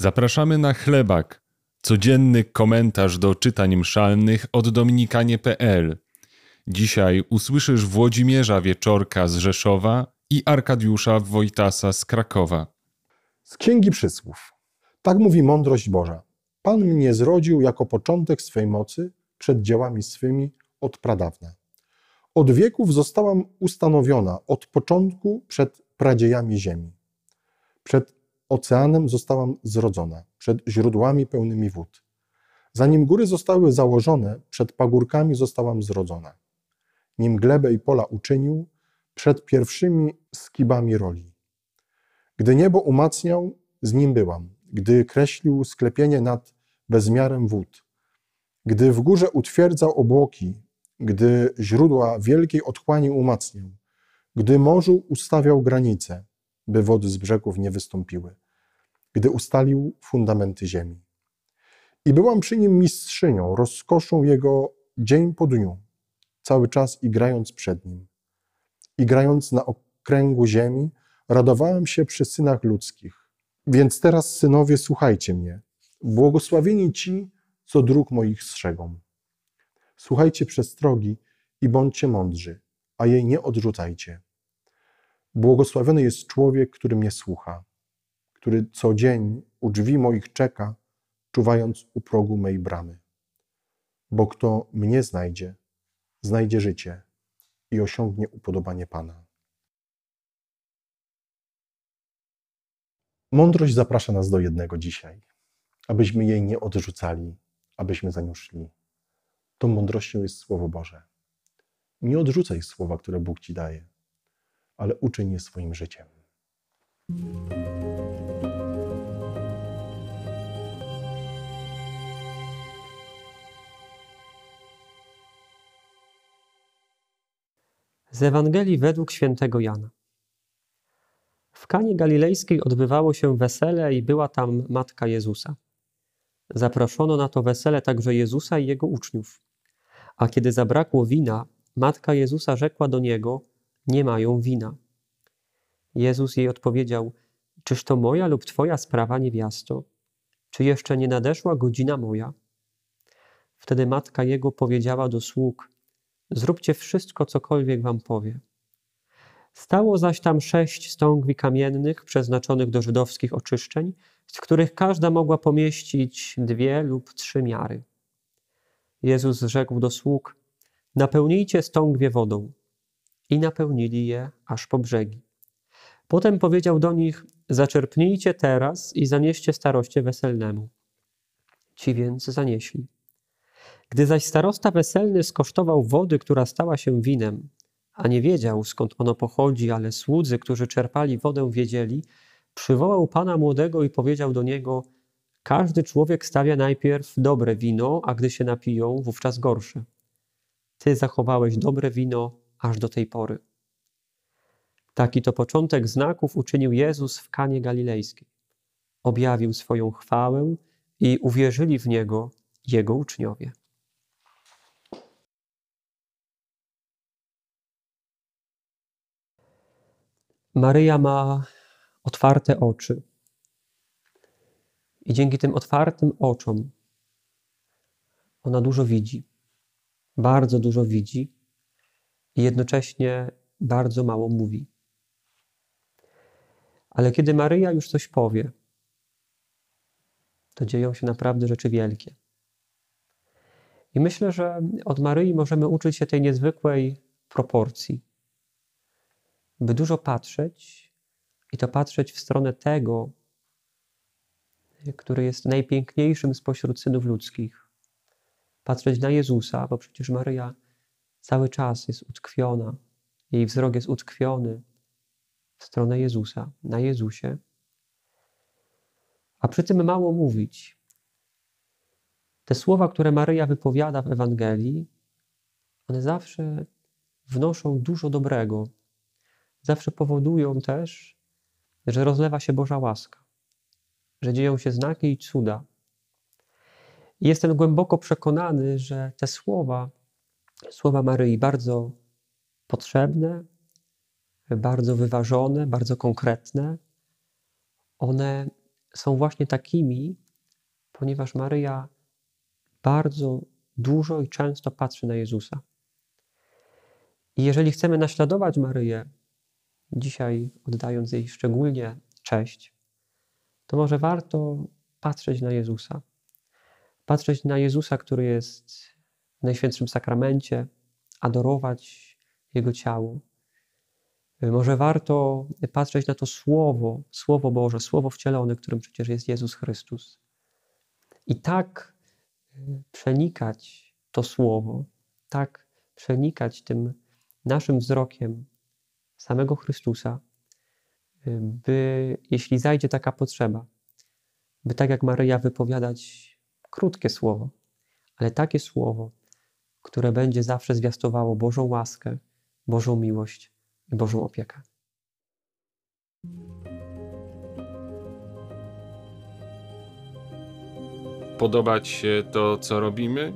Zapraszamy na chlebak, codzienny komentarz do czytań mszalnych od dominikanie.pl. Dzisiaj usłyszysz Włodzimierza Wieczorka z Rzeszowa i Arkadiusza Wojtasa z Krakowa. Z Księgi Przysłów. Tak mówi mądrość Boża. Pan mnie zrodził jako początek swej mocy przed dziełami swymi od pradawna. Od wieków zostałam ustanowiona, od początku przed pradziejami ziemi. Przed oceanem zostałam zrodzona, przed źródłami pełnymi wód. Zanim góry zostały założone, przed pagórkami zostałam zrodzona. Nim glebę i pola uczynił, przed pierwszymi skibami roli. Gdy niebo umacniał, z nim byłam. Gdy kreślił sklepienie nad bezmiarem wód. Gdy w górze utwierdzał obłoki, gdy źródła wielkiej otchłani umacniał, gdy morzu ustawiał granice, by wody z brzegów nie wystąpiły, gdy ustalił fundamenty ziemi. I byłam przy nim mistrzynią, rozkoszą jego dzień po dniu, cały czas igrając przed nim. Igrając na okręgu ziemi, radowałem się przy synach ludzkich. Więc teraz, synowie, słuchajcie mnie. Błogosławieni ci, co dróg moich strzegą. Słuchajcie przestrogi i bądźcie mądrzy, a jej nie odrzucajcie. Błogosławiony jest człowiek, który mnie słucha, który co dzień u drzwi moich czeka, czuwając u progu mej bramy. Bo kto mnie znajdzie, znajdzie życie i osiągnie upodobanie Pana. Mądrość zaprasza nas do jednego dzisiaj, abyśmy jej nie odrzucali, abyśmy za nią szli. Tą mądrością jest Słowo Boże. Nie odrzucaj słowa, które Bóg ci daje, ale uczyń je swoim życiem. Z Ewangelii według świętego Jana. W Kanie Galilejskiej odbywało się wesele i była tam matka Jezusa. Zaproszono na to wesele także Jezusa i jego uczniów. A kiedy zabrakło wina, matka Jezusa rzekła do niego: Nie mają wina. Jezus jej odpowiedział: Czyż to moja lub twoja sprawa, niewiasto? Czy jeszcze nie nadeszła godzina moja? Wtedy matka jego powiedziała do sług: Zróbcie wszystko, cokolwiek wam powie. Stało zaś tam sześć stągwi kamiennych przeznaczonych do żydowskich oczyszczeń, z których każda mogła pomieścić dwie lub trzy miary. Jezus rzekł do sług: Napełnijcie stągwie wodą. I napełnili je aż po brzegi. Potem powiedział do nich: Zaczerpnijcie teraz i zanieście staroście weselnemu. Ci więc zanieśli. Gdy zaś starosta weselny skosztował wody, która stała się winem, a nie wiedział skąd ono pochodzi, ale słudzy, którzy czerpali wodę, wiedzieli, przywołał pana młodego i powiedział do niego: Każdy człowiek stawia najpierw dobre wino, a gdy się napiją, wówczas gorsze. Ty zachowałeś dobre wino aż do tej pory. Taki to początek znaków uczynił Jezus w Kanie Galilejskiej. Objawił swoją chwałę i uwierzyli w Niego Jego uczniowie. Maryja ma otwarte oczy. I dzięki tym otwartym oczom ona dużo widzi. Bardzo dużo widzi i jednocześnie bardzo mało mówi. Ale kiedy Maryja już coś powie, to dzieją się naprawdę rzeczy wielkie. I myślę, że od Maryi możemy uczyć się tej niezwykłej proporcji by dużo patrzeć i to patrzeć w stronę tego, który jest najpiękniejszym spośród synów ludzkich. Patrzeć na Jezusa, bo przecież Maryja cały czas jest utkwiona, jej wzrok jest utkwiony w stronę Jezusa, na Jezusie. A przy tym mało mówić. Te słowa, które Maryja wypowiada w Ewangelii, one zawsze wnoszą dużo dobrego zawsze powodują też, że rozlewa się Boża łaska, że dzieją się znaki i cuda. I jestem głęboko przekonany, że te słowa, słowa Maryi, bardzo potrzebne, bardzo wyważone, bardzo konkretne, one są właśnie takimi, ponieważ Maryja bardzo dużo i często patrzy na Jezusa. I jeżeli chcemy naśladować Maryję, dzisiaj oddając jej szczególnie cześć, to może warto patrzeć na Jezusa. Patrzeć na Jezusa, który jest w Najświętszym Sakramencie, adorować Jego ciało. Może warto patrzeć na to Słowo, Słowo Boże, Słowo wcielone, którym przecież jest Jezus Chrystus. I tak y, przenikać to Słowo, tak przenikać tym naszym wzrokiem samego Chrystusa, y, by jeśli zajdzie taka potrzeba, by tak jak Maryja wypowiadać krótkie słowo, ale takie słowo, które będzie zawsze zwiastowało Bożą łaskę, Bożą miłość i Bożą opiekę. Podobać się to, co robimy?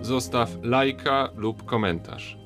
Zostaw lajka lub komentarz.